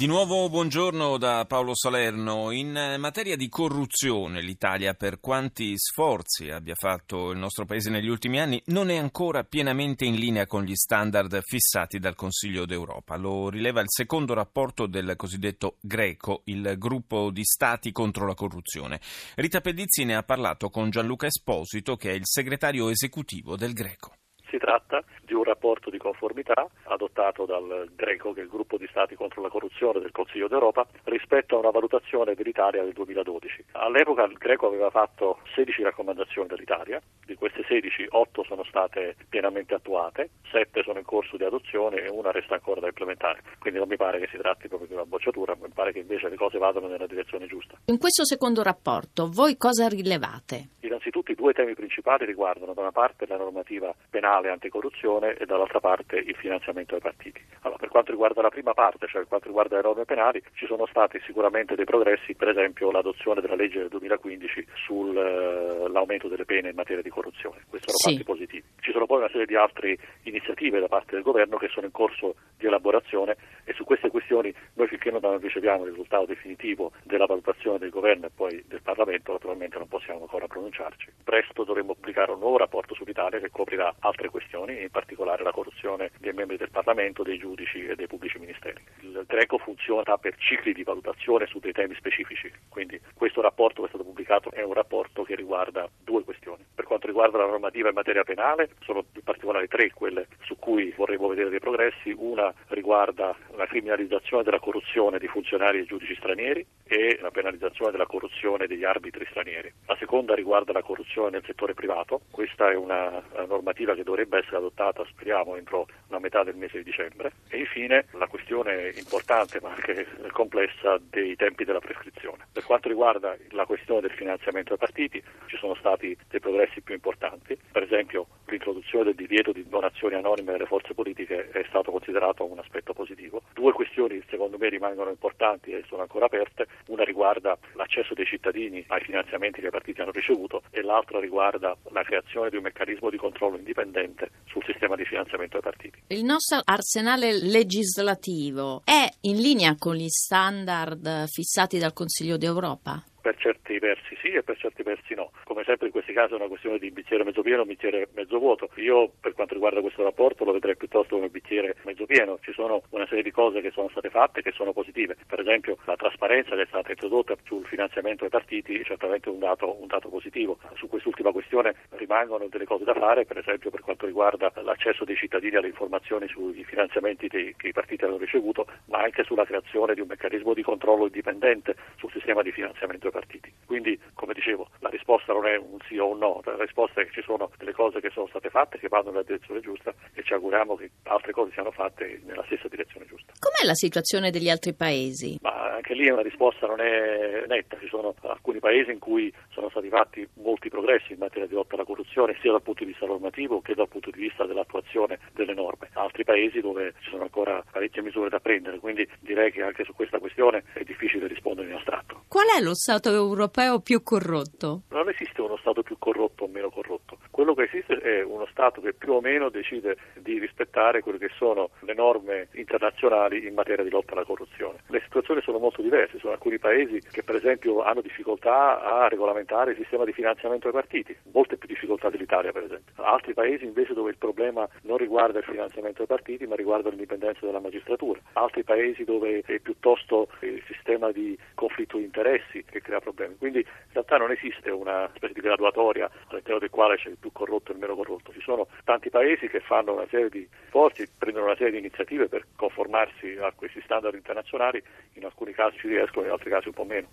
Di nuovo buongiorno da Paolo Salerno. In materia di corruzione l'Italia, per quanti sforzi abbia fatto il nostro Paese negli ultimi anni, non è ancora pienamente in linea con gli standard fissati dal Consiglio d'Europa. Lo rileva il secondo rapporto del cosiddetto Greco, il gruppo di Stati contro la corruzione. Rita Pedizzi ne ha parlato con Gianluca Esposito, che è il segretario esecutivo del Greco. Si tratta rapporto di conformità adottato dal Greco, che è il gruppo di Stati contro la corruzione del Consiglio d'Europa, rispetto a una valutazione dell'Italia del 2012. All'epoca il Greco aveva fatto 16 raccomandazioni dell'Italia, di queste 16 8 sono state pienamente attuate, 7 sono in corso di adozione e una resta ancora da implementare. Quindi non mi pare che si tratti proprio di una bocciatura, mi pare che invece le cose vadano nella direzione giusta. In questo secondo rapporto voi cosa rilevate? Due temi principali riguardano da una parte la normativa penale anticorruzione e dall'altra parte il finanziamento ai partiti. Allora, per quanto riguarda la prima parte, cioè per quanto riguarda le norme penali, ci sono stati sicuramente dei progressi, per esempio l'adozione della legge del 2015 sull'aumento eh, delle pene in materia di corruzione. Questi sono sì. fatti positivi. Ci sono poi una serie di altre iniziative da parte del governo che sono in corso di elaborazione e su queste questioni noi finché non riceviamo il risultato definitivo della valutazione del governo e poi del Parlamento naturalmente non possiamo ancora pronunciarci. Presto dovremo pubblicare un nuovo rapporto sull'Italia che coprirà altre questioni, in particolare la corruzione dei membri del Parlamento, dei giudici e dei pubblici ministeri. Il Greco funziona per cicli di valutazione su dei temi specifici, quindi questo rapporto che è stato pubblicato è un rapporto che riguarda due questioni. Per quanto riguarda la normativa in materia penale, sono in particolare tre quelle su cui vorremmo vedere dei progressi. Una riguarda la criminalizzazione della corruzione di funzionari e giudici stranieri e la penalizzazione della corruzione degli arbitri stranieri. La seconda riguarda la corruzione nel settore privato. Questa è una normativa che dovrebbe essere adottata, speriamo, entro la metà del mese di dicembre. E infine la questione importante ma anche complessa dei tempi della prescrizione. Per quanto riguarda la questione del finanziamento ai partiti, ci sono stati dei progressi più importanti. Per esempio l'introduzione del divieto di donazioni anonime alle forze politiche è stato considerato un aspetto positivo. Due questioni secondo me rimangono importanti e sono ancora aperte. Una riguarda l'accesso dei cittadini ai finanziamenti che i partiti hanno ricevuto e l'altra riguarda la creazione di un meccanismo di controllo indipendente sul sistema di finanziamento ai partiti. Il nostro arsenale legislativo è in linea con gli standard fissati dal Consiglio d'Europa? Per certi versi sì e per certi versi no. Come sempre in questi casi è una questione di bicchiere mezzo pieno o bicchiere mezzo vuoto. Io per quanto riguarda questo rapporto lo vedrei piuttosto come bicchiere mezzo pieno. Ci sono una serie di cose che sono state fatte che sono positive. Per esempio la trasparenza che è stata introdotta sul finanziamento ai partiti è certamente un dato, un dato positivo. Su quest'ultima questione rimangono delle cose da fare, per esempio per quanto riguarda l'accesso dei cittadini alle informazioni sui finanziamenti dei, che i partiti hanno ricevuto, ma anche sulla creazione di un meccanismo di controllo indipendente sul sistema di finanziamento ai partiti. Quindi, come dicevo, la risposta non è un sì o un no, la risposta è che ci sono delle cose che sono state fatte, che vanno nella direzione giusta e ci auguriamo che altre cose siano fatte nella stessa direzione giusta. Com'è la situazione degli altri paesi? Ma anche lì una risposta non è netta, ci sono alcuni paesi in cui sono stati fatti molti progressi in materia di lotta alla corruzione, sia dal punto di vista normativo che dal punto di vista dell'attuazione delle norme. Altri paesi dove ci sono ancora parecchie misure da prendere, quindi direi che anche su questa questione è difficile rispondere in astratto. Qual è lo Stato europeo più corrotto? Non esiste uno Stato più corrotto o meno corrotto. Quello che esiste è uno Stato che più o meno decide di rispettare quelle che sono le norme internazionali in materia di lotta alla corruzione. Le situazioni sono molto diverse, sono alcuni paesi che per esempio hanno difficoltà a regolamentare il sistema di finanziamento ai partiti, molte più difficoltà dell'Italia per esempio. Altri paesi invece dove il problema non riguarda il finanziamento ai partiti ma riguarda l'indipendenza della magistratura. Altri paesi dove è piuttosto il sistema di conflitto di interessi che crea problemi. Quindi in realtà non esiste una specie di graduatoria all'interno del quale c'è il più corrotto e il meno corrotto. Ci sono tanti paesi che fanno una serie di sforzi, prendono una serie di iniziative per conformarsi a questi standard internazionali, in alcuni casi ci riescono, in altri casi un po' meno.